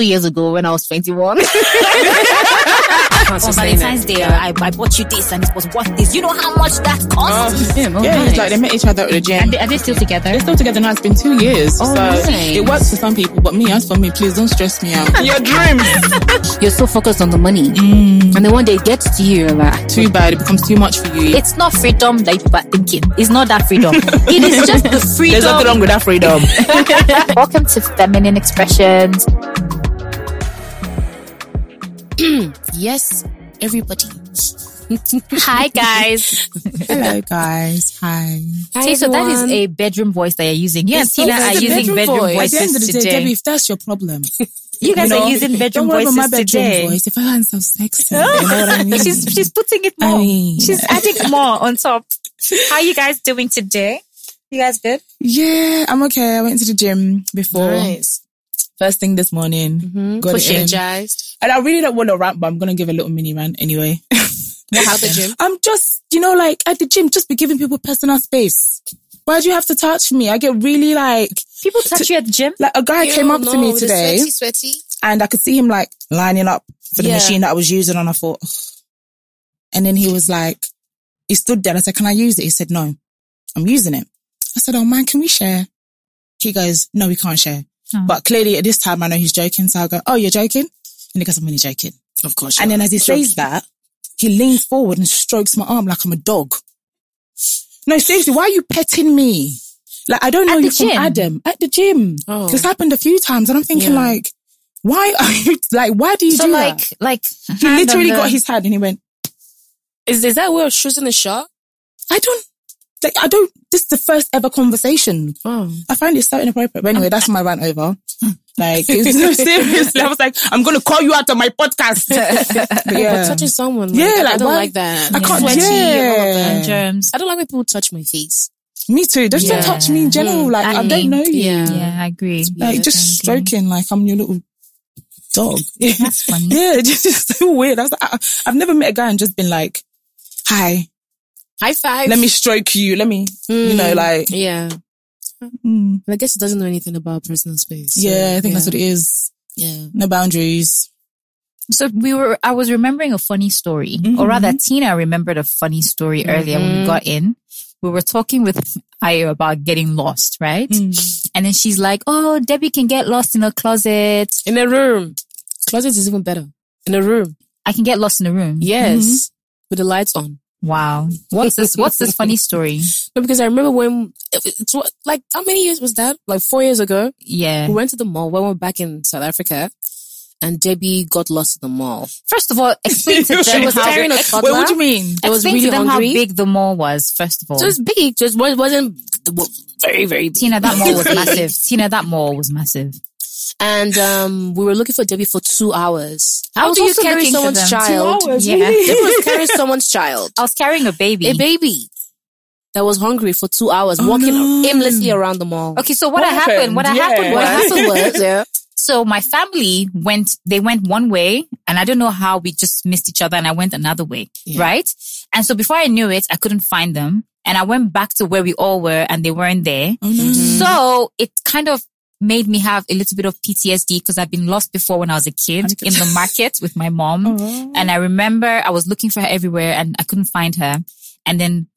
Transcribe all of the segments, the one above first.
two years ago when I was 21. On Valentine's Day, I, I bought you this and it was worth this. You know how much that cost? Him, oh, Yeah, nice. it's like they met each other at the gym. And they- are they still together? They're still together now. It's been two years. so nice. it works for some people, but me, as for me, please don't stress me out. Your dreams. You're so focused on the money. Mm. And then one day it gets to you, like, Too bad. It becomes too much for you. It's not freedom that you people are thinking. It's not that freedom. it is just the freedom. There's nothing wrong with that freedom. Welcome to Feminine Expressions. yes, everybody. Hi, guys. Hello, guys. Hi. See, so that is a bedroom voice that you're using. You and Tina are using bedroom bedroom voice. At the end of voices the day, today. Debbie, if that's your problem, you guys you know, are using bedroom don't voices my bedroom today. voice. If I hadn't so sexy, you know what I mean? She's she's putting it I more. mean- she's adding more on top. How are you guys doing today? You guys good? yeah, I'm okay. I went to the gym before. Nice. First thing this morning. Mm-hmm. Got. Energized. And I really don't want to rant, but I'm going to give a little mini rant anyway. Happened? the gym? I'm just, you know, like at the gym, just be giving people personal space. Why do you have to touch me? I get really like, People touch you at the gym. like a guy came Ew, up to me today Sweaty, sweaty. and I could see him like lining up for the Yeah. machine that I was using and I thought, "Ugh." and then he was like, he stood there and I said, can I use it? He said, no, I'm using it. I said, oh man, can we share? He goes, no, we can't share. Oh. But clearly at this time I know he's joking. So I go, oh, you're joking? And he goes, I'm only joking. Of course. And then as he says that, he leans forward and strokes my arm like I'm a dog. No, seriously, why are you petting me? Like, I don't know At the you from gym? Adam. At the gym. Oh. This happened a few times and I'm thinking Yeah. like, why are you, like, why do you So do like that? like He literally got his hand and he went, is, is that way of choosing a shot? I don't, like, I don't, this is the first ever conversation. Oh. I find it so inappropriate. But anyway, that's my rant over. Like, it's, no, seriously, I was like, I'm going to call you out on my podcast. But yeah. But touching someone, like, Yeah, I like, don't why- like that. I can't- Sweaty and all of yeah. and germs. I don't like when people touch my face. Me too. Just Yeah. don't touch me in general. Like, I And don't know you. Yeah. Yeah, I agree. Like, Yeah, just stroking like I'm your little dog. That's funny. yeah, it's just so weird. I was like, I, I've never met a guy and just been like, hi, High five. let me stroke you. Let me, you know, Mm. like, Yeah. mm, I guess it doesn't know anything about personal space. so, yeah, I think that's what it is. Yeah. No boundaries. So we were, I was remembering a funny story, or rather Tina remembered a funny story earlier when we got in. We were talking with Ayo about getting lost, right? And then she's like, Oh, Debbie can get lost in a closet. In a room. Closet is even better. In a room. I can get lost in a room. Yes. With the lights on. Wow. What's this? What's this funny story? No, because I remember when, it's what, like, how many years was that? Like four years ago? Yeah. We went to the mall when we were back in South Africa and Debbie got lost in the mall. First of all, explain to She them was how, carrying a Wait, toddler. what do you mean? I was really to them hungry. how big the mall was, first of all. So it's big, just wasn't very, very big. Tina, that mall was massive. Tina, that mall was massive. And um, we were looking for Debbie for two hours. I How was do you also carry someone's them. Two child? hours, Yeah. really? Debbie was carrying someone's child. I was carrying a baby. A baby that was hungry for two hours, Oh, walking no. aimlessly around the mall. Okay, so what, What happened? happened? What Yeah. happened What happened was, yeah. so my family went they went one way and I don't know how we just missed each other and I went another way, Yeah. right? And so before I knew it, I couldn't find them and I went back to where we all were and they weren't there. No. So it kind of made me have a little bit of PTSD because I've been lost before when I was a kid Panic in the market with my mom. Oh. And I remember I was looking for her everywhere and I couldn't find her. And then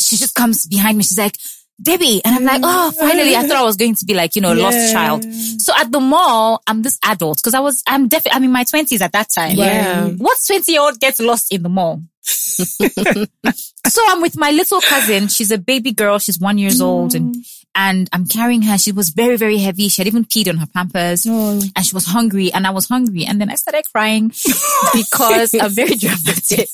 she just comes behind me. She's like, Debbie. And I'm like, oh, oh finally. I thought I was going to be like, you know, a lost child. So at the mall, I'm this adult because I was, I'm definitely, I'm in my twenties at that time. Yeah. What 20 year old gets lost in the mall? so I'm with my little cousin. She's a baby girl. She's one years old and, mm. and I'm carrying her. She was very, very heavy. She had even peed on her pampers Oh. and she was hungry and I was hungry. And then I started crying because I'm very dramatic.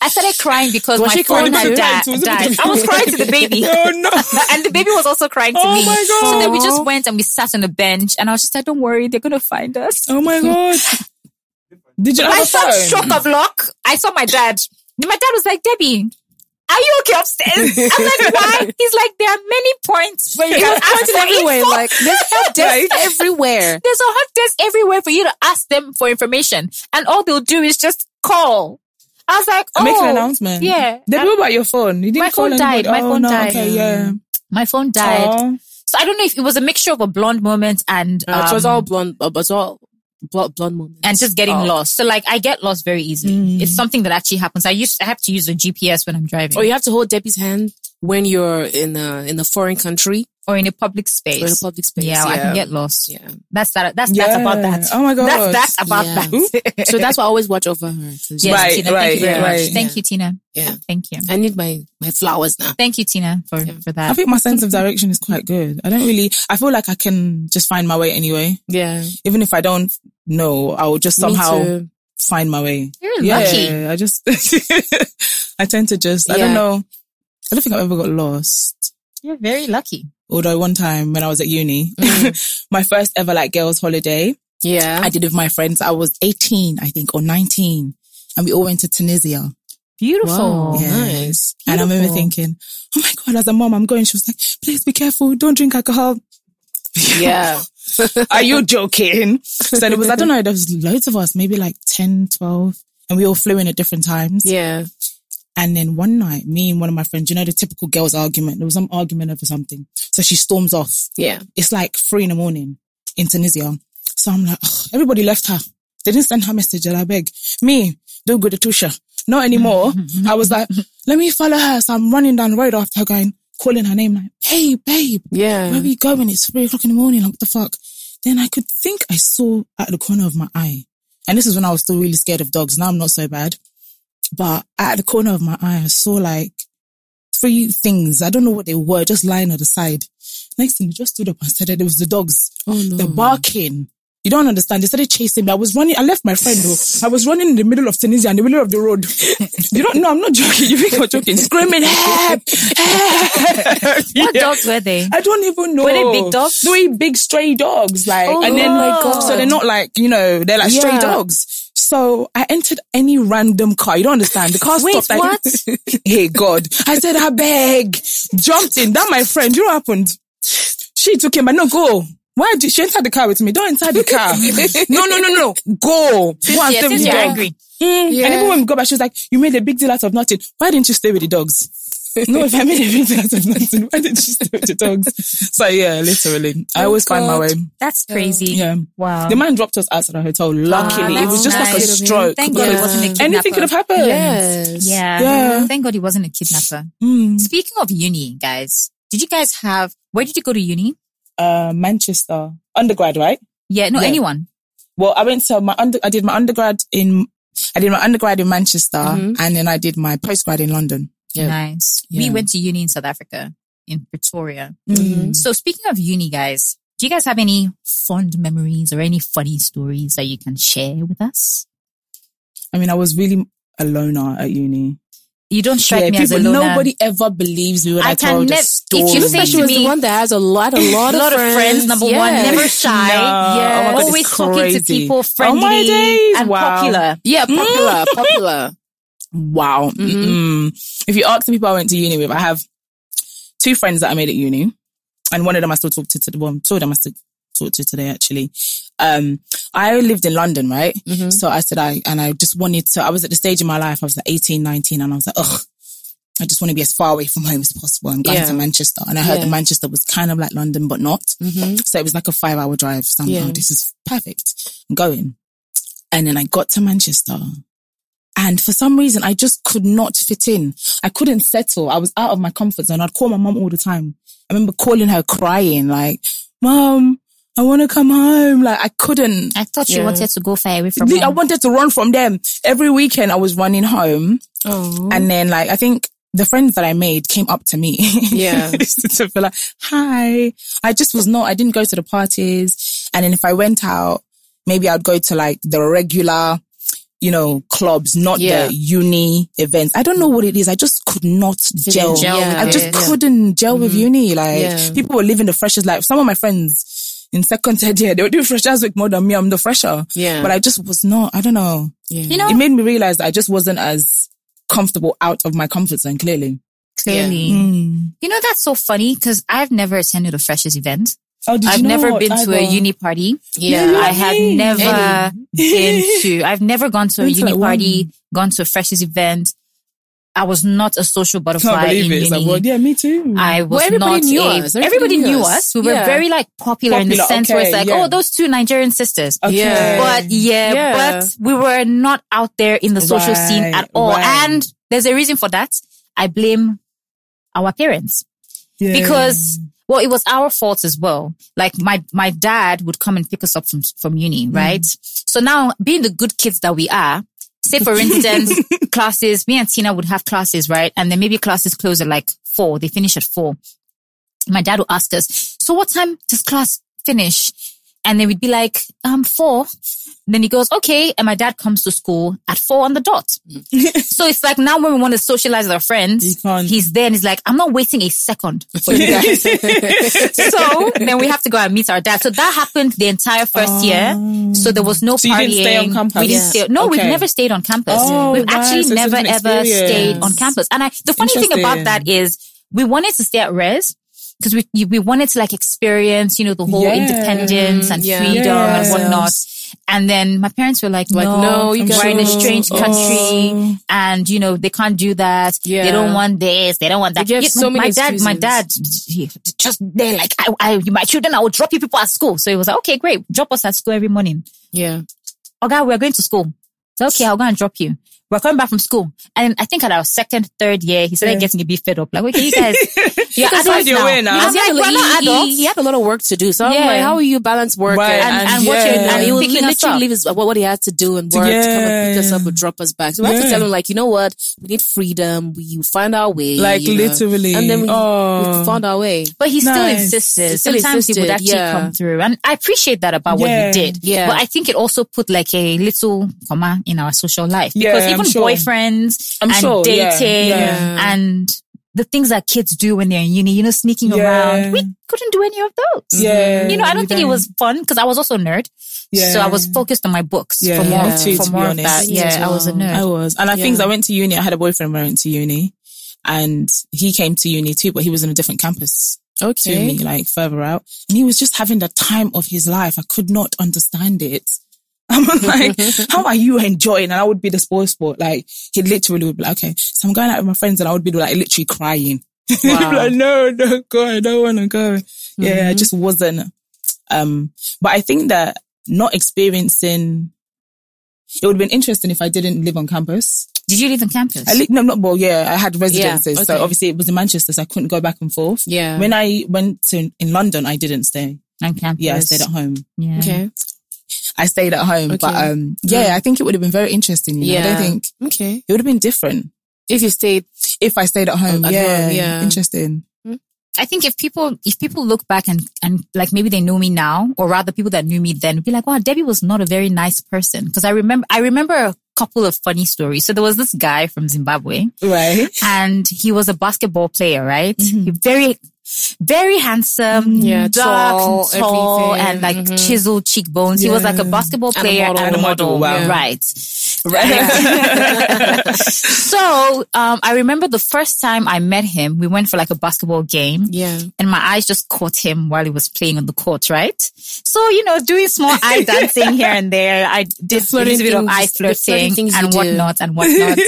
I started crying because Was my phone had died. Was it died. because- I was crying to the baby. Oh, no. and the baby was also crying to Oh me. my So then we just went and we sat on a bench and I was just like, don't worry, they're going to find us. Oh my God. Did you I saw stroke of luck. I saw my dad. My dad was like, Debbie, are you okay upstairs? I'm like, why? He's like, there are many points where you He can was ask pointing for everywhere, info. like, there's help desk everywhere. There's a hot desk everywhere for you to ask them for information. And all they'll do is just call. I was like, oh. Make an announcement. Yeah. Then And what about your phone? You didn't My call phone died. My Oh, phone no. died. Okay, yeah. my phone died. Aw. So I don't know if it was a mixture of a blonde moment and, Uh, it was um, all blonde, uh, but it's all blood, blood moments. and just getting Oh. lost. So like I get lost very easily. Mm. It's something that actually happens. I used I have to use a GPS when I'm driving Or you have to hold Debbie's hand when you're in a in a foreign country or in a public space. or in a public space. yeah, I can get lost. Yeah. That's that. That's Yeah. that's about that. Oh my god. That's that's about Yeah. that. So that's why I always watch over her. Yes, Right, Tina. right, thank you very right. much. Thank you, Tina. Yeah. Thank you. I need my my flowers now. Thank you, Tina, for for that. I think my sense of direction is quite good. I don't really, I feel like I can just find my way anyway. Yeah. Even if I don't know, I will just somehow find my way. You're Yeah, lucky. I just, I tend to just, I don't know. I don't think I've ever got lost. You're very lucky. Although one time when I was at uni, Mm. my first ever like girls holiday, Yeah. I did with my friends. I was 18, I think, or 19 and we all went to Tunisia. Beautiful. Wow. Yeah. nice. And I remember thinking, oh my God, as a mom, I'm going. She was like, please be careful. Don't drink alcohol. Yeah. Are you joking? So there was, I don't know, there was loads of us, maybe like 10, 12, and we all flew in at different times. Yeah. And then one night, me and one of my friends, you know, the typical girls argument, there was some argument over something. So she storms off. Yeah. It's like three in the morning in Tunisia. So I'm like, "Ugh, everybody left her. They didn't send her message and I beg me, don't go to Tusha. Not anymore. I was like, let me follow her. So I'm running down the road after her going, calling her name like, hey, babe, Yeah. where are we going? It's three o'clock in the morning. Like, what the fuck? Then I could think I saw at the corner of my eye. And this is when I was still really scared of dogs. Now I'm not so bad. But at the corner of my eye, I saw like three things. I don't know what they were, just lying on the side. Next thing, they just stood up and said that it was the dogs. Oh no. They're barking. You don't understand. They started chasing me. I was running. I left my friend though. I was running in the middle of Tunisia, in the middle of the road. you don't know. I'm not joking. You think I'm joking? Screaming, help! help! What Yeah. dogs were they? I don't even know. Were they big dogs? Three big stray dogs, like, Oh and then, oh my God. so they're not like, you know, they're like stray Yeah. dogs. So I entered any random car. You don't understand. The car Wait, stopped. Like, what? hey God. I said, I beg. Jumped in. That my friend. You know what happened? She took him, but no, go. Why did she enter the car with me? Don't enter the car. no, no, no, no. Go. Go and stay with since you're angry. Mm. Yeah. And even when we go back, she was like, you made a big deal out of nothing. Why didn't you stay with the dogs? no, if I made a big deal out of nothing, why didn't you stay with the dogs? So yeah, literally. I always find my way. That's crazy. Yeah. Wow. The man dropped us outside the hotel. Luckily, it was that's just like a stroke. Thank God it wasn't a kidnapper. Anything could have happened. Yes. Yeah. Yeah. Thank God he wasn't a kidnapper. Mm. Speaking of uni, guys, did you guys have, where did you go to uni? Uh, Manchester undergrad, right? Yeah, not Yeah. anyone. Well, I went to my under. I did my undergrad in. I did my undergrad in Manchester, Mhm. and then I did my postgrad in London. Yeah. Nice. We went to uni in South Africa, in Pretoria. Mm. So speaking of uni, guys, do you guys have any fond memories or any funny stories that you can share with us? I mean, I was really a loner at uni. You don't strike me as a people, loner. nobody ever believes me when I I, tell can the nev- if story. you say to she was me- the one that has a lot, a lot, a lot of friends, number one, never shy. No. Yeah. Oh my God, it's Always talking to people, Oh friendly my days, and wow. popular. Yeah, popular, popular. Wow. Mm-hmm. If you ask the people I went to uni with, I have two friends that I made at uni, and one of them I still talk to today. Well, two of them I still talk to today, actually. Um, I lived in London, right? Mm-hmm. So I said I, and I just wanted to, I was at the stage in my life, I was like 18, 19, and I was like, ugh, I just want to be as far away from home as possible. I'm going Yeah. to Manchester. And I heard Yeah. that Manchester was kind of like London, but not. Mm-hmm. So it was like a five hour drive. So I'm like, Yeah. this is perfect. I'm going. And then I got to Manchester. And for some reason, I just could not fit in. I couldn't settle. I was out of my comfort zone. I'd call my mom all the time. I remember calling her crying, like, Mom, I want to come home. Like, I couldn't. I thought you wanted to go far away from I home. wanted to run from them. Every weekend, I was running home. Oh. And then, like, I think the friends that I made came up to me. Yeah. to feel like, hi. I just was not, I didn't go to the parties. And then if I went out, maybe I'd go to like the regular, you know, clubs, not Yeah. the uni events. I don't know what it is. I just could not gel. gel with I just yeah. couldn't gel with mm-hmm. uni. Like Yeah. people were living the freshest life. Some of my friends in second, third year, they were doing freshers week more than me. I'm the fresher. Yeah. But I just was not, I don't know. yeah. You know, It made me realize that I just wasn't as comfortable out of my comfort zone, clearly. clearly. Mm. You know, that's so funny because I've never attended a freshers event. Oh, did I've you never not? been to a uni party. Yeah. I have never been to, I've never gone to a uni like party, one. gone to a freshers event. I was not a social butterfly believe in it. Uni. like, well, yeah, me too. I was everybody not knew a, us. Everybody, Everybody knew us. We were Yeah. very like popular, in the Popular, sense where it's like, yeah. oh, those two Nigerian sisters. Okay. Yeah. But yeah, Yeah. but we were not out there in the social scene at all. right. And there's a reason for that. I blame our parents because well, it was our fault as well. Like my my dad would come and pick us up from from uni, Mm. right? So now, being the good kids that we are, say for instance, classes, me and Tina would have classes, right? And then maybe classes close at like four. They finish at four. My dad would ask us, "So what time does class finish?" And then we'd be like, "Um, four. Then he goes, "Okay." And my dad comes to school at four on the dot. so it's like now when we want to socialize with our friends, he's there and he's like, "I'm not waiting a second for you guys." so then we have to go and meet our dad. So that happened the entire first year. So there was no So partying. didn't stay on campus? We didn't Yeah. stay. No, we've never stayed on campus. Oh, we've right. actually So never ever stayed on campus. And I, the funny thing about that is we wanted to stay at res because we we wanted to like experience, you know, the whole Yeah. independence and Yeah. freedom and whatnot. And then my parents were like, Like, no, no, you we're guys in a strange oh. country Oh. and, you know, they can't do that. Yeah. They don't want this. They don't want that. They give Yeah, so my many dad, my dad, he, just they're like, I, I, my children, I will drop you people at school. So he was like, okay, great. Drop us at school every morning. Yeah. Okay, we're going to school. So, okay, I'll go and drop you. We're coming back from school. And I think at our second, third year, he started Yeah. getting a bit fed up. Like, okay, you guys, you're Because adults you're now. aware now. I'm Because he, had like, a- we're not he- he- he had a lot of work to do. So I'm like, how will you balance work Right, and, and- and what you're- and he would picking us literally up. leave his, what, what he had to do and work to come and pick us up and drop us back. So we had to tell him like, you know what? We need freedom. We find our way. Like you know. literally. And then we, oh. we found our way. But he still insisted. He still Sometimes he would insisted, actually yeah. come through. And I appreciate that about what he did. Yeah. But I think it also put like a little comma in our social life. Yeah, Because I'm even sure. boyfriends I'm and sure, dating yeah. and the things that kids do when they're in uni, you know, sneaking Yeah. around. We couldn't do any of those. Yeah. You know, I don't think it was fun because I was also a nerd. Yeah. So I was focused on my books Yeah, for more, me too, for to more of that. Yeah, as I was a nerd. I was. And I think Yeah. I went to uni. I had a boyfriend when I went to uni and he came to uni too, but he was in a different campus Okay. to me, like further out. And he was just having the time of his life. I could not understand it. I'm like, how are you enjoying? And I would be the spoil sport. Like, he literally would be like, okay, so I'm going out with my friends and I would be like literally crying. Wow. like, no, don't go. I don't want to go. Yeah, I just wasn't. Um, but I think that not experiencing, it would have been interesting if I didn't live on campus. Did you live on campus? I lived, no, not well, yeah, I had residences. okay. So obviously it was in Manchester, so I couldn't go back and forth. Yeah. When I went to, in London, I didn't stay. on campus. Yeah, I stayed at home. Yeah. okay. I stayed at home, but um, yeah, mm. I think it would have been very interesting. You know? I don't think Okay. it would have been different If you stayed, if I stayed at home. At yeah, home, yeah. interesting. Hmm? I think if people if people look back and and like maybe they know me now, or rather people that knew me then, would be like, wow, Debbie was not a very nice person. Because I remember I remember a couple of funny stories. So there was this guy from Zimbabwe, Right? and he was a basketball player, right? Mm-hmm. He very very handsome, Mm-hmm. Yeah, dark, tall, and tall, and like Mhm. chiseled cheekbones. He was like a Yeah. basketball And a player model. and a model, wow. right? Right. so um, I remember the first time I met him, we went for like a basketball game yeah. and my eyes just caught him while he was playing on the court, right? So, you know, doing small eye dancing here and there. I did a little bit of eye flirting and do. whatnot and whatnot.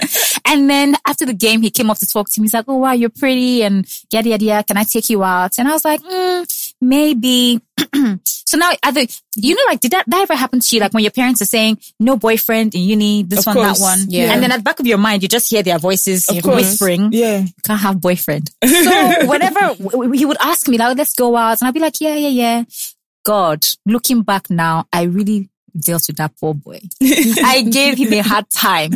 and then after the game, he came up to talk to me. He's like, Oh, wow, you're pretty and yada, yada, yada. Can I take you out? And I was like, mm, maybe. so now, are the, you know, like, did that, that ever happen to you? Like when your parents are saying, no boyfriend in uni, this Of one, course. that one. Yeah. And then at the back of your mind, you just hear their voices whispering Yeah. can't have boyfriend. So whenever he would ask me, like, let's go out. And I'd be like, yeah, yeah, yeah. God, looking back now, I really dealt with that poor boy. I gave him a hard time.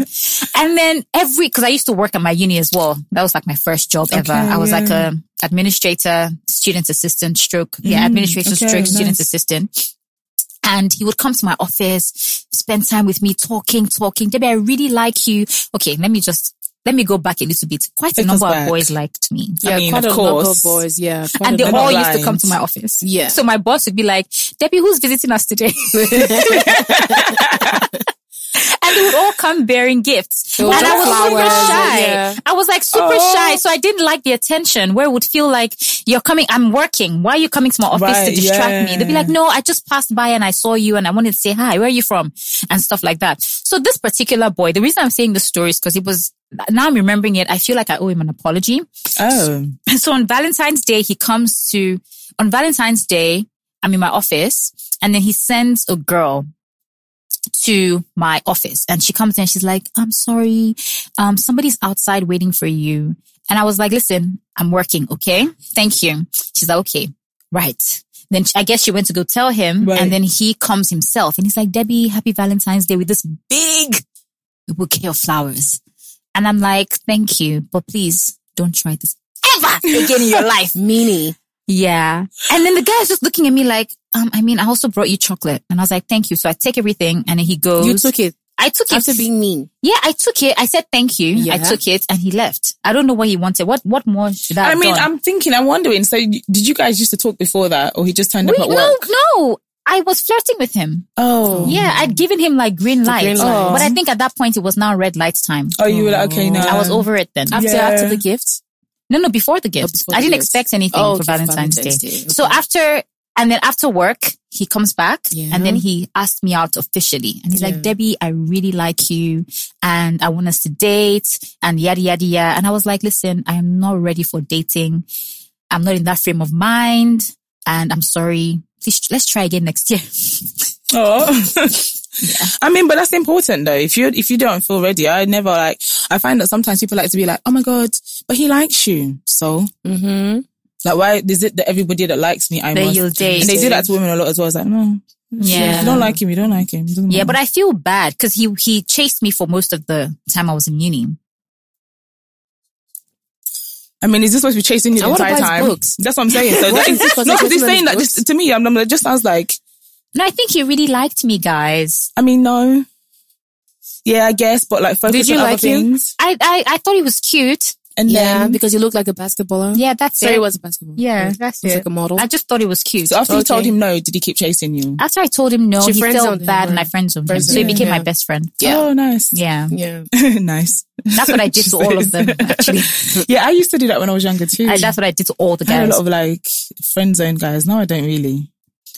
And then every, cause I used to work at my uni as well. That was like my first job ever. I was like yeah. a administrator, student assistant, stroke, yeah, Mm, administrator, okay, stroke, student assistant. And he would come to my office, spend time with me, talking, talking. Debbie, I really like you. Okay, let me just, let me go back a little bit. Quite a Take number of boys liked me. I Yeah, mean, quite of a number of course. boys. Yeah. quite And they all not used to come to my office. Yeah. So my boss would be like, Debbie, who's visiting us today? and they would all come bearing gifts. And I drop was super shy. yeah. I was like super Oh. shy. So I didn't like the attention where it would feel like you're coming, I'm working. Why are you coming to my office to Right, distract me? They'd be like, no, I just passed by and I saw you and I wanted to say hi. Where are you from? And stuff like that. So this particular boy, the reason I'm saying the story is because it was, now I'm remembering it. I feel like I owe him an apology. Oh. So on Valentine's Day, he comes to, on Valentine's Day, I'm in my office and then he sends a girl to my office and she comes in she's like, I'm sorry. Um, somebody's outside waiting for you. And I was like, listen, I'm working. Okay. Thank you. She's like, okay. Right. Then I guess she went to go tell him Right. and then he comes himself and he's like, Debbie, happy Valentine's Day with this big bouquet of flowers. And I'm like, thank you, but please don't try this ever again in your life. Meanie. Yeah. And then the guy's just looking at me like, um, I mean, I also brought you chocolate. And I was like, thank you. So I take everything and then he goes, You took it I took it. after being mean. yeah, I took it. I said thank you. Yeah. I took it and he left. I don't know what he wanted. What, what more should I I mean, done? I'm thinking, I'm wondering. So, did you guys used to talk before that, or he just turned Wait, up at no, work? no. I was flirting with him. Oh, Yeah, I'd given him like green light. green light. But I think at that point it was now red light time. Oh, you were like, okay, no. I was over it then. After Yeah. after the gift. No, no, before the gift. Oh, before I the didn't gift. expect anything Oh, for okay, Valentine's, Valentine's Day. Day, So after, and then after work, he comes back Yeah. and then he asked me out officially. And he's Yeah. like, Debbie, I really like you and I want us to date and yada, yada, yada. And I was like, listen, I am not ready for dating. I'm not in that frame of mind and I'm sorry. Please, let's try again next year. Oh. I mean, but that's important though. If you if you don't feel ready, I never like. I find that sometimes people like to be like, "Oh my god," but he likes you, so Mm-hmm. like, why is it that everybody that likes me, I Then must? you'll date. And they do that to women a lot as well. It's like, no, Yeah. if you don't like him, you don't like him. Yeah, but I feel bad because he, he chased me for most of the time I was in uni. I mean, is this supposed to be chasing you the I entire time? books. That's what I'm saying. So that is is, it 'cause no, because he's saying that just to me. I'm, I'm it just sounds like. No, I think he really liked me, guys. I mean, no. Yeah, I guess, but like focus Did you on other him? things. I, I, I thought he was cute. And Yeah, then, because you look like a basketballer. Yeah, that's Sorry, it. he was a basketballer. Yeah, that's He's it. like a model. I just thought he was cute. so after you told him no, did he keep chasing you? After I told him no, She he felt friend-zoned him, bad and I right? friend him. Friend-zoned So he him, became my best friend. Yeah. Oh, nice. Yeah. yeah. nice. That's what I did to all of them, actually. Yeah, I used to do that when I was younger too. I, that's what I did to all the I had a lot of like friend zone guys. No, I don't really.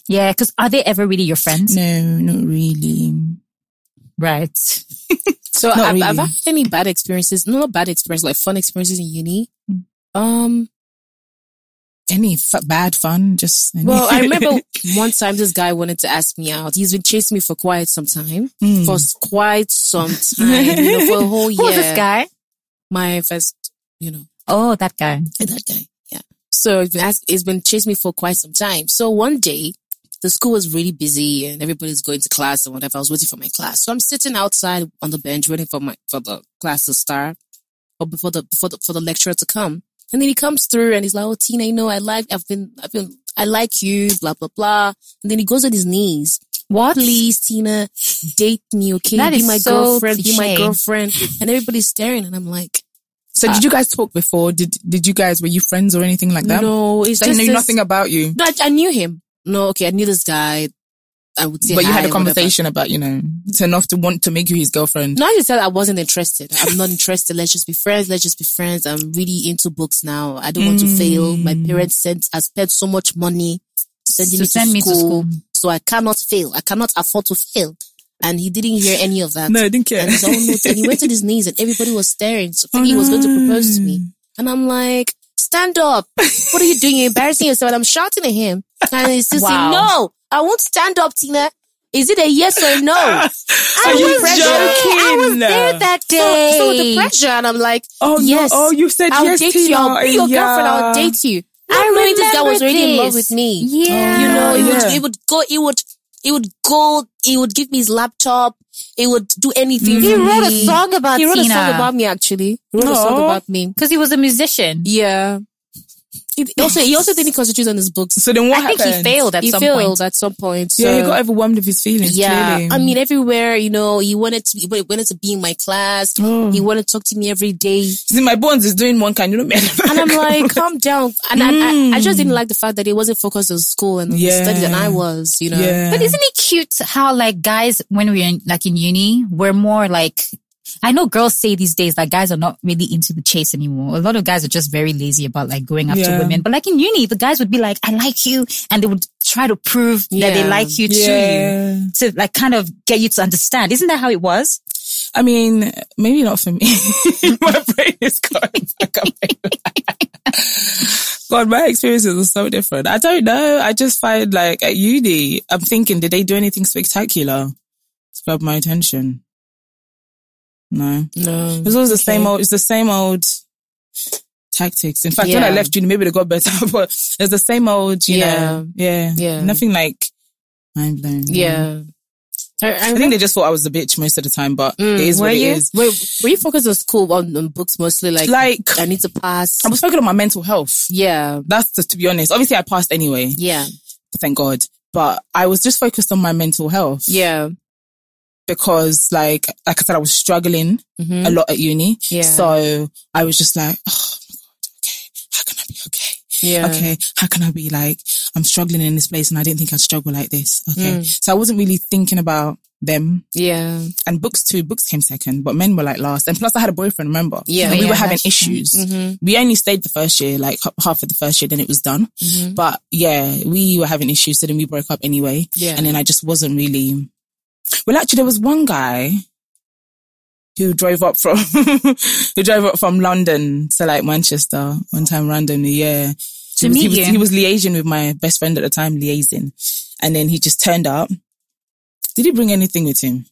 Yeah, because are they ever really your friends? No, not really. Right. So I've, really. I've had any bad experiences, no, not bad experiences, like fun experiences in uni. Mm. Um, Any f- bad fun? Just any- well, I remember one time this guy wanted to ask me out. He's been chasing me for quite some time, Mm. for quite some time, you know, for a whole year. Who's this guy? My first, you know, Oh, that guy. that guy. Yeah. So it's been, ask, it's been chasing me for quite some time. So one day, the school was really busy and everybody's going to class and whatever. I was waiting for my class. So I'm sitting outside on the bench waiting for my, for the class to start or before the, before the, for the lecturer to come. And then he comes through and he's like, Oh, Tina, you know, I like, I've been, I've been, I like you, blah, blah, blah. And then he goes on his knees. What? Please, Tina, date me, okay? That be is my so girlfriend, be my girlfriend. And everybody's staring and I'm like, so did ah. you guys talk before? Did Did you guys were you friends or anything like that? no, it's So he just knew this- nothing about you, No, I, I knew him. No, okay, I knew this guy. I would say, but you had a conversation about you know it's enough to want to make you his girlfriend. No, I just said I wasn't interested. I'm not interested. Let's just be friends. Let's just be friends. I'm really into books now. I don't want to fail. My mm. parents sent, I spent so much money sending To me, send to me to school, school. so I cannot fail. I cannot afford to fail. And he didn't hear any of that. No, I didn't care. And, he's all notes, and he went to his knees and everybody was staring. So thinking he oh, was going to propose to me. And I'm like, stand up. What are you doing? You're embarrassing yourself. And I'm shouting at him. And he's still saying, no, I won't stand up, Tina. Is it a yes or no? Are I you was joking? there. I was there that day. So, so the pressure, and I'm like, Oh yes. no! Oh, you said I'll yes date to you. I'll be your yeah. girlfriend. I'll date you. I Not knowing this guy was already in love with me. Yeah. You know, it would, it would go, it would, it would go, it would give me his laptop. It would do anything. He wrote a song about He wrote Tina. a song about me, actually. He wrote a song about me. Because he was a musician. Yeah. He also, he also didn't concentrate on his books. So then what I think he failed at he some failed point. at some point. Yeah, he got overwhelmed with his feelings. yeah, clearly. I mean, everywhere, you know, he wanted to, he wanted to be in my class. Oh. He wanted to talk to me every day. See, my bones is doing one kind, you know me. And I'm like, calm down. And I, I, I just didn't mm. like the fact that he wasn't focused on school and on Yeah. his studies and I was, you know. yeah. But isn't it cute how like guys when we're in like in uni, we're more like I know girls say these days that guys are not really into the chase anymore. A lot of guys are just very lazy about like going after Yeah. women. But like in uni, the guys would be like, I like you and they would try to prove that they like you to you. To like kind of get you to understand. Isn't that how it was? I mean, maybe not for me. my brain is going back up. God, my experiences were so different. I don't know. I just find like at uni, I'm thinking, did they do anything spectacular to grab my attention? No. No. It's always the Okay. same old, it's the same old tactics. In fact, when I left uni, maybe they got better, but it's the same old, you know. Yeah. Yeah. Nothing like mind blowing. Yeah. I, I I think they just thought I was a bitch most of the time, but Mm, it is what it you? is. Were, were you focused on school on, on books mostly? Like, Like, I need to pass. I was focused on my mental health. yeah. That's just to be honest. Obviously, I passed anyway, Yeah. thank God. But I was just focused on my mental health Yeah. Because, like, like I said, I was struggling Mhm. a lot at uni. Yeah. So I was just like, oh my God, okay, how can I be okay? Yeah. Okay, how can I be like, I'm struggling in this place and I didn't think I'd struggle like this. Okay. Mm. So I wasn't really thinking about them Yeah. and books too. Books came second, but men were like last. And plus I had a boyfriend, remember? Yeah. And we Yeah, were having issues. Mm-hmm. We only stayed the first year, like half of the first year, then it was done. Mm-hmm. But yeah, we were having issues. So then we broke up anyway. Yeah. And then I just wasn't really, well, actually there was one guy who drove up from, who drove up from London to like Manchester one time randomly. Yeah. To he was, meet he was, you? he was liaising with my best friend at the time, liaising. And then he just turned up. Did he bring anything with him?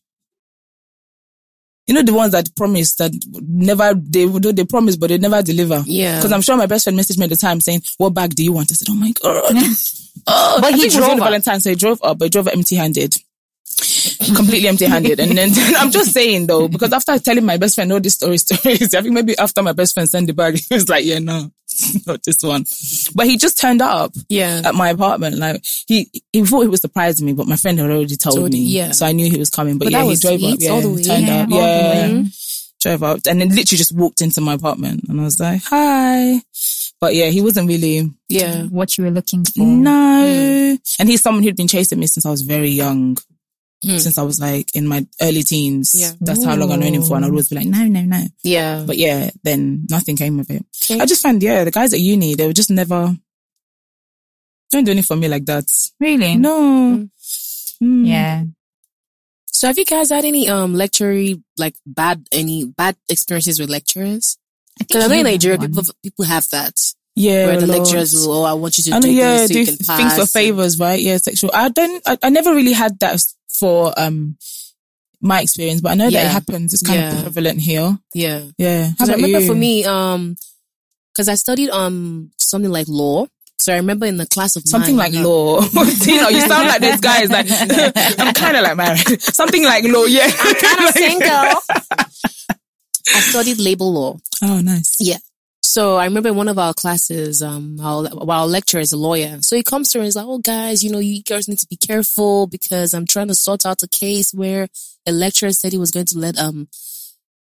You know, the ones that promised that never, they would they promise, but they never deliver. Yeah. Because I'm sure my best friend messaged me at the time saying, what bag do you want? I said, oh my God. oh, But I he was drove up. Valentine's, so he drove up, but he drove empty handed. Completely empty handed. And then I'm just saying though, because after telling my best friend all these stories, stories, I think maybe after my best friend sent the bag, he was like, yeah, no, not this one. But he just turned up Yeah. at my apartment. Like he, he thought he was surprising me, but my friend had already told, Told me. yeah. So I knew he was coming. But, But yeah, that he was drove up. Yeah, all the way. turned Yeah, up. all the Yeah. way. Mm-hmm. Drove up and then literally just walked into my apartment and I was like, hi. But yeah, he wasn't really, Yeah. What you were looking for. no. And he's someone who'd been chasing me since I was very young. Hmm. Since I was like in my early teens. Yeah. That's how long I've known him for. And I'd always be like, no, no, no. Yeah. But yeah, then nothing came of it. Okay. I just find, yeah, the guys at uni, they were just never, don't do anything for me like that. Really? No. Mm. Yeah. So have you guys had any um lecture like bad any bad experiences with lecturers? Because I know in Nigeria people people have that Yeah. where the lot. lecturers will oh I want you to I know, do yeah, this so do you can pass. things for favors, right? Yeah, sexual. I don't, I, I never really had that for, um, my experience, but I know that it happens. It's kind Yeah. of prevalent here. Yeah. Yeah. How 'Cause I remember you? for me um because I studied um something like law. So I remember in the class of Something mine, like uh, law. you know, you sound like this guy is Like I'm kind of like married. Something like law. Yeah. I'm kind of single. I studied labor law. Oh, nice. Yeah. So I remember in one of our classes, um, our, our lecturer is a lawyer. So he comes through and he's like, Oh guys, you know, you girls need to be careful because I'm trying to sort out a case where a lecturer said he was going to let, um,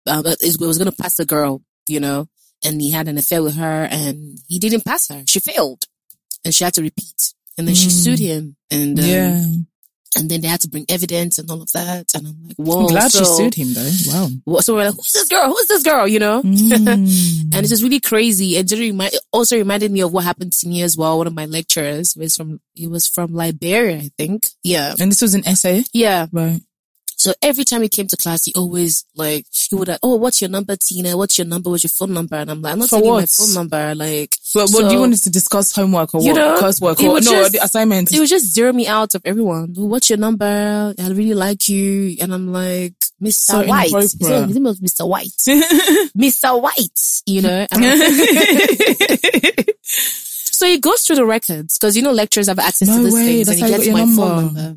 um, it was going to pass a girl, you know, and he had an affair with her and he didn't pass her. She failed and she had to repeat. And then she Mm. sued him and, um, yeah. And then they had to bring evidence and all of that. And I'm like, whoa. I'm glad she sued him though. Wow. So we're like, who's this girl? Who's this girl? You know? Mm. And it's just really crazy. It remind, it also reminded me of what happened to me as well. One of my lecturers was from, he was from Liberia, I think. Yeah. and this was an essay, Yeah. right? So every time he came to class, he always like, he would like, oh, what's your number, Tina? What's your number? What's your phone number? And I'm like, I'm not For telling you my phone number. Like, But what do you want us to discuss homework or You what? know, coursework or no just- the assignment? it would just zero me out of everyone. Oh, What's your number? I really like you. And I'm like, Mr. So White. His name- was Mr. White. Mr. White, you know? So he goes through the records because you know lecturers have access No to these way, things and he gets my your phone number.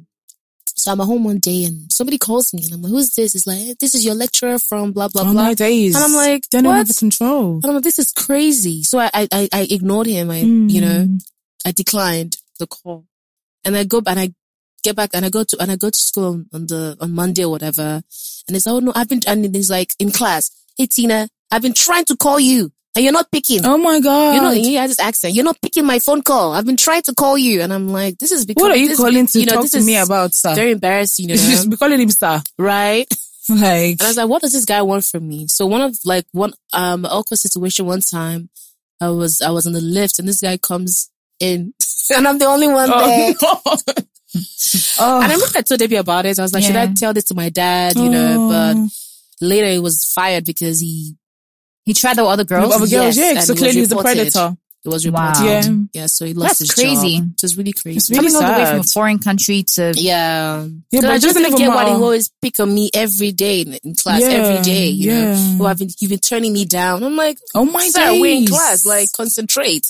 So I'm at home one day and somebody calls me and I'm like, who's this? It's like, this is your lecturer from blah, blah, Oh blah. days. And I'm like, they don't what? have the control. And I'm like, this is crazy. So I, I, I- ignored him. I, you know, Mm. I declined the call and I go and I get back and I go to, and I go to school on, on the, on Monday or whatever. And it's, oh no, I've been, and he's like in class, hey Tina, I've been trying to call you and you're not picking. Oh my god. You know, he has this accent. You're not picking my phone call. I've been trying to call you. And I'm like, this is because, what are you this, calling to you know, talk to me about, sir? Very embarrassing, you know, should be calling him sir. right? Like, And I was like, what does this guy want from me? So one of like one um awkward situation one time, I was I was in the lift and this guy comes in and I'm the only one there. oh, oh. And I remember I told Debbie about it. I was like, should I tell this to my dad? You know, Oh. but later he was fired because he He tried the other girls. With other girls, Yes, yeah. So it clearly he's a predator. it was reported. Wow. Yeah. Yeah, so he lost That's his crazy. job. It was really crazy. It's really Coming all the way from a foreign country to Yeah. Yeah, 'Cause but I just doesn't didn't get why he always pick on me every day in, in class, Yeah, every day, you know. yeah. Oh, I've been, you've been turning me down. I'm like, Oh my Sir, days. we're in class. Like, concentrate.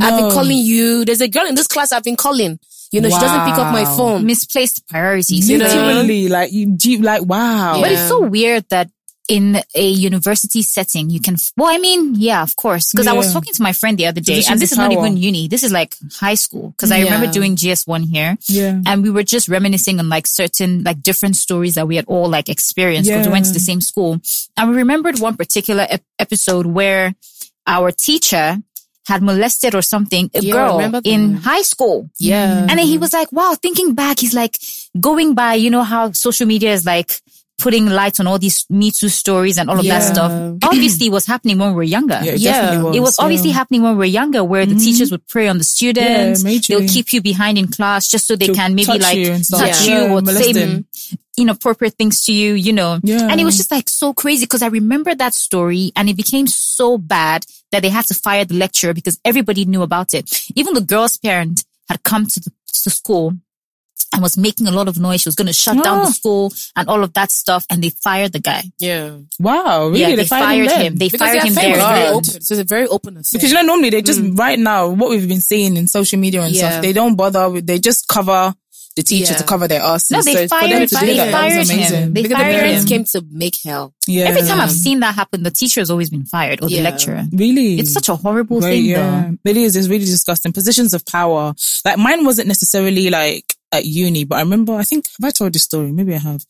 I've been calling you. There's a girl in this class I've been calling. You know, she doesn't pick up my phone. misplaced priorities. You know? Like you deep, like wow. But it's so weird that in a university setting, you can, well, I mean, yeah, of course. Cause I was talking to my friend the other day and this is not even uni. This is like high school. Cause I remember doing JSS1 here Yeah. and we were just reminiscing on like certain, like different stories that we had all like experienced because we went to the same school. And we remembered one particular ep- episode where our teacher had molested or something, a Yeah, girl in high school. Yeah. And then he was like, wow, thinking back, he's like going by, you know, how social media is like putting light on all these Me Too stories and all of that stuff. Oh. Obviously it was happening when we were younger. Yeah, it Yeah. was. It was obviously yeah. happening when we were younger where the mm-hmm. teachers would prey on the students. Yeah. They'll keep you behind in class just so they To can maybe touch like you touch Yeah. you or say them. inappropriate things to you, you know. Yeah. And it was just like so crazy because I remember that story and it became so bad that they had to fire the lecturer because everybody knew about it. Even the girl's parent had come to the to school and was making a lot of noise. She was going to shut down the Ah. school and all of that stuff. And they fired the guy. yeah. Wow, really? yeah, they, they, fired then? him. They Because fired their him there. was and very open. So it's a very open affair. Because you know, normally they just right now what we've been seeing in social media and Yeah. stuff, they don't bother. with They just cover the teacher Yeah. to cover their asses. No, they so for them fired- to do they that, that fired was him. They because the fired parents him. came to make hell. yeah. Every time I've seen that happen, the teacher has always been fired or the lecturer. really, It's such a horrible Right, thing yeah, though. it is. It's really disgusting. Positions of power. Like mine wasn't necessarily like at uni, but I remember. I think have I told this story? Maybe I have,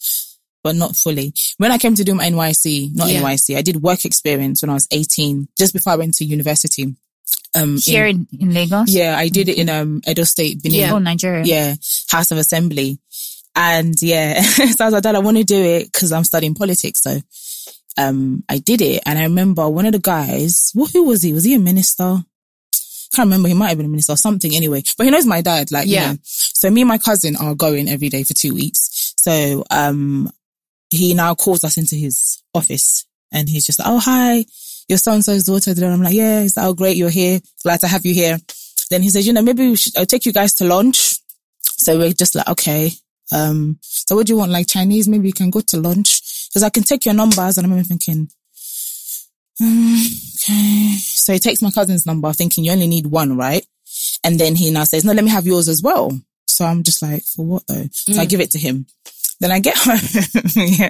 but not fully. When I came to do my NYC, not Yeah. NYC, I did work experience when I was eighteen, just before I went to university. Um, Here in, in Lagos? yeah, I did it in um Edo State, Benin. Yeah. Oh, Nigeria. yeah, House of Assembly. And yeah, so I was like, Dad, I want to do it because I'm studying politics. So, um, I did it. And I remember one of the guys, well, who was he? Was he a minister? Can't remember. He might have been a minister or something anyway, but he knows my dad. Like, Yeah. yeah. So me and my cousin are going every day for two weeks. So, um, he now calls us into his office and he's just like, Oh, hi, your son, so-and-so's daughter. And I'm like, yeah, he's like, oh, great. You're here. Glad to have you here. Then he says, you know, maybe we should, I'll take you guys to lunch. So we're just like, okay. Um, so what do you want? Like Chinese? Maybe you can go to lunch because I can take your numbers. And I remember thinking, um, okay. So he takes my cousin's number thinking you only need one, right? And then he now says, no, let me have yours as well. So I'm just like, for what though? So I mm. give it to him. Then I get home. yeah.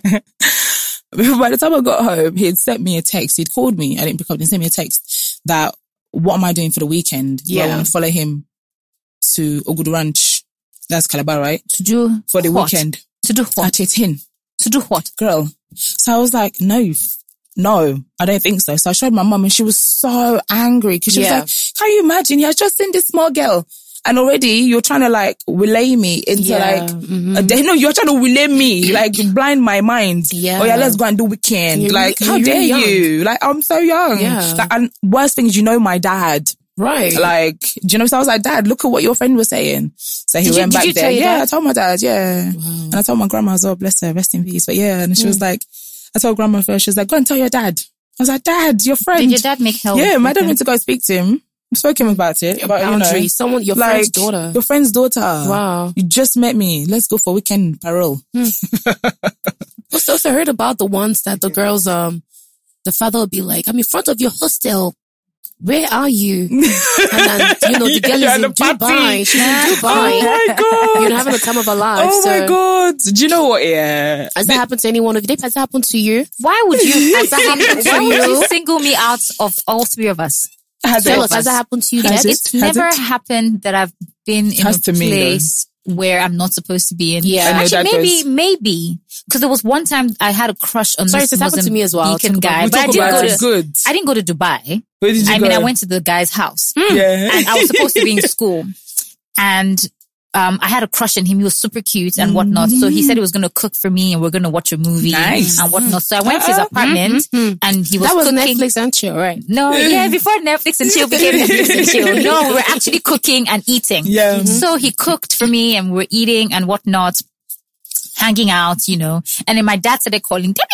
By the time I got home, he had sent me a text. He'd called me. I didn't pick up. He sent me a text that, what am I doing for the weekend? Do I Yeah. want to follow him to Obudu Ranch? That's Calabar, right? To do For the what? weekend. To do what? At it in To do what? girl. So I was like, no, no, I don't think so. So I showed my mum and she was so angry because she Yeah. was like, can you imagine? He has just seen this small girl and already you're trying to like relay me into Yeah. like, Mhm. a day. no, you're trying to relay me, like blind my mind. Yeah. Oh yeah, let's go and do weekend. You're like, how dare young. you? Like, I'm so young. Yeah. Like, and worst thing is, you know, my dad. Right. Like, do you know? So I was like, Dad, look at what your friend was saying. So he you- went back there. Yeah, dad? I told my dad. Yeah, Wow. and I told my grandma as well. Bless her, rest in peace. But yeah, and she was like, I told grandma first. She was like, go and tell your dad. I was like, Dad, your friend. Did your dad make help? yeah, my dad went to go speak to him. I spoke to him about it. about you know, Boundary. Someone, your like friend's daughter. your friend's daughter. Wow. You just met me. Let's go for weekend parole. Also, also heard about the ones that the girls, um, the father would be like, I'm in front of your hostel. Where are you? And then, you know, the girl You're is in the party. Dubai. She's in oh Dubai. Oh my god! You're having the time of our lives. Oh my god! Do you know what? Yeah, Has that happened to any one of you? Has that happened to you? Why would you, Has that happened to you? why would you you? single me out of all three of us? has Tell it? us, has that happened to you, Has it? It's Has never it? happened that I've been in Has a to me, place where I'm not supposed to be in. Yeah. Actually, maybe, does. maybe. Cause there was one time I had a crush on Sorry, this this happened to me as well. I'll Mozambican talk about- guy. We But I talk didn't about go to, Good. I didn't go to Dubai. Where did you I go? mean, I went to the guy's house hmm. Yeah. and I was supposed to be in school and um, I had a crush on him. He was super cute and whatnot. So he said he was going to cook for me and we're going to watch a movie Nice. and whatnot. So I went to his Uh-uh. apartment mm-hmm. and he was That was cooking. Netflix and chill, right? No, yeah, before Netflix and chill became Netflix and chill. No, we were actually cooking and eating. Yeah. Mm-hmm. So he cooked for me and we're eating and whatnot, hanging out, you know. And then my dad started calling, Debbie,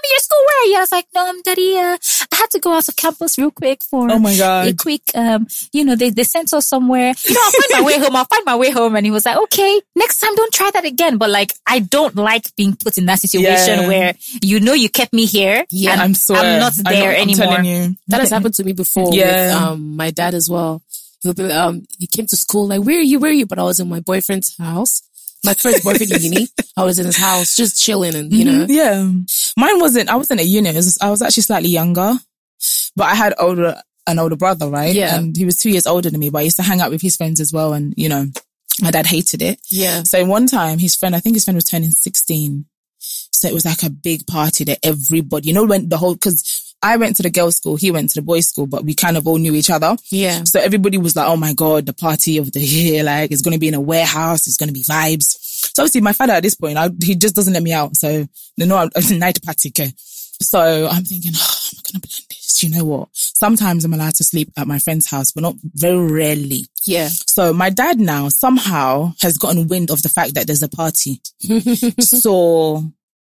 I'm in your school, I'm in your school, where are you? I was like, no, I'm daddy, uh, I had to go out of campus real quick for Oh my God. a god! quick, um, you know, they, they sent us somewhere. You know, I'll find my way home. I'll find my way home. And he was like, okay, next time don't try that again. But like, I don't like being put in that situation Yeah. where you know you kept me here. Yeah, and I'm so I'm not there I'm anymore. telling you. That has happened to me before Yeah. with um, my dad as well. He'll be um he came to school like, Where are you? Where are you? But I was in my boyfriend's house. My first boyfriend in uni. I was in his house just chilling and you know. Mm-hmm, yeah. Mine wasn't, I wasn't a uni. Was, I was actually slightly younger, but I had older, an older brother, right? Yeah. And he was two years older than me, but I used to hang out with his friends as well. And, you know, my dad hated it. Yeah. So one time his friend, I think his friend was turning 16. So it was like a big party that everybody, you know, when the whole, cause I went to the girls' school, he went to the boys' school, but we kind of all knew each other. Yeah. So everybody was like, oh my God, the party of the year, like it's going to be in a warehouse. It's going to be vibes. So obviously my father at this point, I, he just doesn't let me out. So they know I'm it's a night party. Okay. So I'm thinking, oh, I'm going to plan this. You know what? Sometimes I'm allowed to sleep at my friend's house, but not very rarely. Yeah. So my dad now somehow has gotten wind of the fact that there's a party. so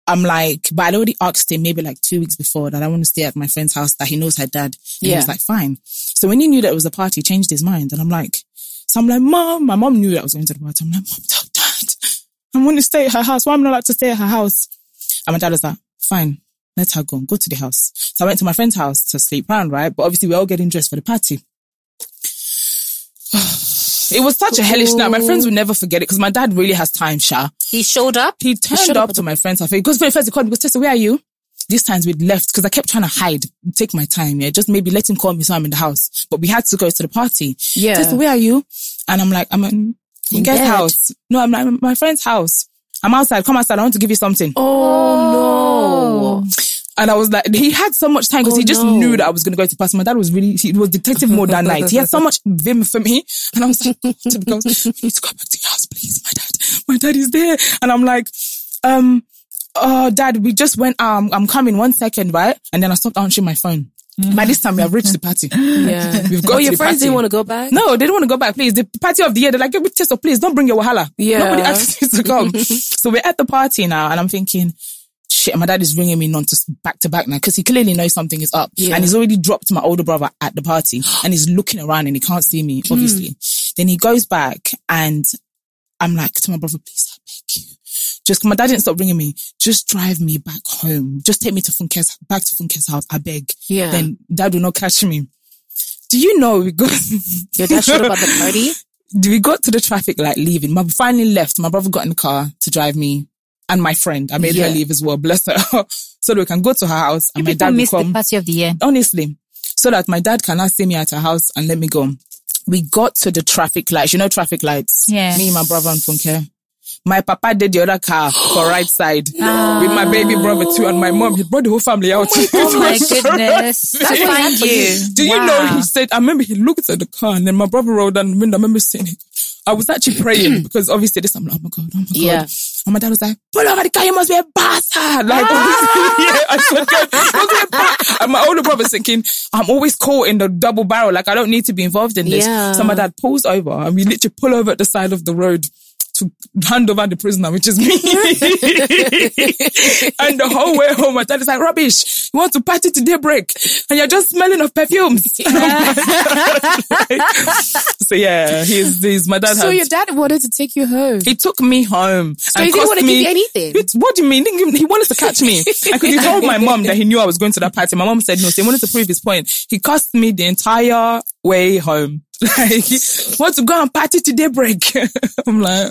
I'm like, but I'd already asked him maybe like two weeks before that I want to stay at my friend's house that he knows her dad. And he was like, fine. So when he knew that it was a party, he changed his mind. And I'm like, so I'm like, mom, my mom knew that I was going to the party. I'm like, mom, tell dad. I want to stay at her house. Why am I not allowed to stay at her house? And my dad was like, fine, let her go. Go to the house. So I went to my friend's house to sleep around, right? But obviously we're all getting dressed for the party. It was such a hellish night. My friends will never forget it because my dad really has time, Sha. He showed up. He turned showed up up to my friend's house. He goes, first he called me, goes, Tessa, where are you? These times we'd left because I kept trying to hide, take my time, yeah. Just maybe let him call me so I'm in the house. But we had to go to the party. Yeah. Tessa, where are you? And I'm like, I'm in, in guest house. No, I'm like, my friend's house. I'm outside. Come outside. I want to give you something. Oh, no. Oh. And I was like, he had so much time because Oh, he just no. knew that I was going to go to pass. My dad was really, he was detective mode that night. He had so much vim for me. And I was like, to girls, need to go back to your house, please. My dad, my dad is there. And I'm like, um, oh, dad, we just went, um, I'm coming one second, right? And then I stopped answering my phone. By this time, we have reached the party. Yeah. We've got Oh, to your the friends party. didn't want to go back? No, they didn't want to go back, please. The party of the year, they're like, give me test, please don't bring your wahala. Yeah. Nobody asked you to come. so we're at the party now and I'm thinking, shit, my dad is ringing me non to back to back now because he clearly knows something is up. Yeah. And he's already dropped my older brother at the party and he's looking around and he can't see me, hmm. obviously. Then he goes back and I'm like to my brother, please, I beg you. Just, my dad didn't stop ringing me. Just drive me back home. Just take me to Funke's, back to Funke's house. I beg. Yeah. Then dad will not catch me. Do you know we got, Your dad showed up at the party? we got to the traffic light leaving. My finally left. My brother got in the car to drive me and my friend. I made Yeah. her leave as well. Bless her. so that we can go to her house and my People dad will missed the party of the year. Honestly. So that my dad cannot see me at her house and let me go. We got to the traffic lights. You know traffic lights? Yeah. Me, and my brother and Funke. My papa did the other car for right side ah. with my baby brother too and my mom. He brought the whole family out. Oh my goodness. To That's what find you. do you Wow. know he said, I remember he looked at the car and then my brother rolled down the window. I remember saying, I was actually praying because obviously this, I'm like, oh my God, oh my God. Yeah. And my dad was like, pull over the car, you must be a bastard. Like, ah. yeah, I swear to God, must be a bastard. And my older brother's thinking, I'm always caught in the double barrel. Like, I don't need to be involved in this. Yeah. So my dad pulls over and we literally pull over at the side of the road to hand over the prisoner, which is me. and the whole way home, my dad is like, rubbish. You want to party to daybreak and you're just smelling of perfumes. so yeah, he's, he's my dad. So had- your dad wanted to take you home. he took me home. So he didn't want to give you anything. What do you mean? He didn't give- He wanted to catch me. I Because he told my mom that he knew I was going to that party. My mom said no. So he wanted to prove his point. He cost me the entire way home. Like, want to go and party to daybreak. I'm like,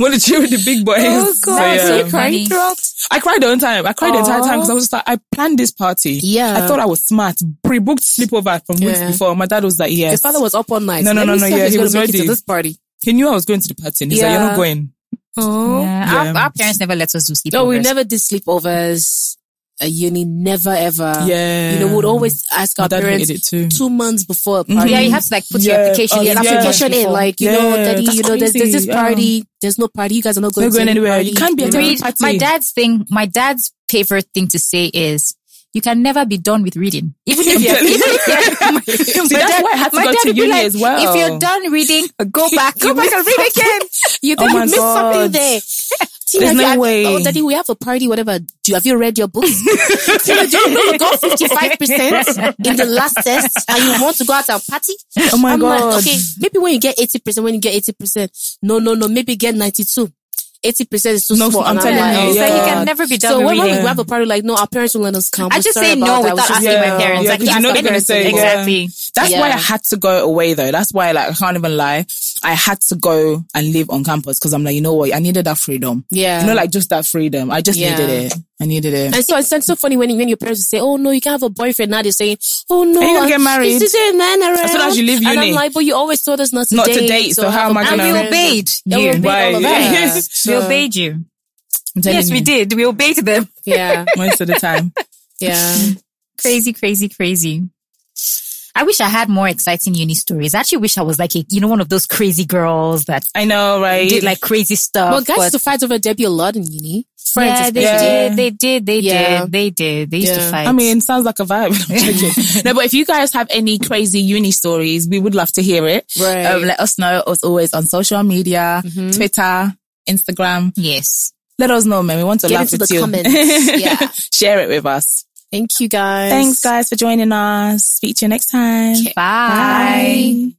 want to chill with the big boys. Oh So, God! yeah. So you cried Funny. throughout. I cried the whole time. I cried the entire time because I was just like, I planned this party. Yeah. I thought I was smart. Pre-booked sleepover from weeks Yeah. before. My dad was like, yes. His father was up all night. No, no, no, no, yeah, he was make ready. to this party. he knew I was going to the party. And he's like, you're not going. Oh. Yeah, Yeah. Our, our parents never let us do sleepovers. No, we never did sleepovers. At uni, never ever. Yeah. You know, we'd always ask our dad parents hated it too. two months before a Mhm. party. Yeah, you have to like put your application Oh, in. Get an yeah. application in, like, you know, daddy, that's you know, there's, there's this crazy. party, there's no party, you guys are not going Not to going any anywhere. party. You can't be know? attending party. my dad's thing, my dad's favorite thing to say is, you can never be done with reading. Even if you're, even if you're See, that's why I had to go to uni like, as well. If you're done reading, go back, go back and read again. You Oh think my you missed God. something there. Tina, There's no have- way. Oh, daddy, we have a party, whatever. Do you, have you read your books? Tina, do you know you got 55% in the last test and you want to go out and party? Oh my I'm god. like, okay, maybe when you get 80%, when you get 80%, no, no, no, maybe get 92. 80% is too No, small. I'm And telling you, So yeah. he can never be done So with when, when reading. we have a party, like, no, our parents will let us come. I just say no that. without We asking Yeah. my parents. Yeah, like, 'cause you know they're gonna anything. say, yeah. exactly. That's why I had to go away though. That's why like I can't even lie. I had to go and live on campus because I'm like, you know what? I needed that freedom. Yeah. You know, like just that freedom. I just Yeah. needed it. I needed it. And so it's so funny when, when your parents say, "Oh no, you can't have a boyfriend." Now they're saying, "Oh no, Are you gonna get married? Is this a man around?" As soon as you leave And I'm like, "But you always told us not to Not to date. date, so how have am a I And gonna- we boyfriend." obeyed Yeah, we you. obeyed all of Right. that. we So, obeyed you. I'm telling Yes, we did. We obeyed them. Yeah, Most of the time. yeah. Crazy, crazy, crazy. I wish I had more exciting uni stories. I actually wish I was like a, you know, one of those crazy girls that I know, right? did like crazy stuff. Well, guys but- used to fight over Debbie a lot in uni. Friends, yeah, they. Yeah. did, they did, they Yeah. did, they did. They used to fight. I mean, sounds like a vibe. No, but if you guys have any crazy uni stories, we would love to hear it. Right. Um, let us know as always on social media, Mhm. Twitter, Instagram. yes. Let us know, man. We want to Get laugh into with the you. comments. Yeah. Share it with us. Thank you, guys. Thanks, guys, for joining us. Speak to you next time. Bye. Bye.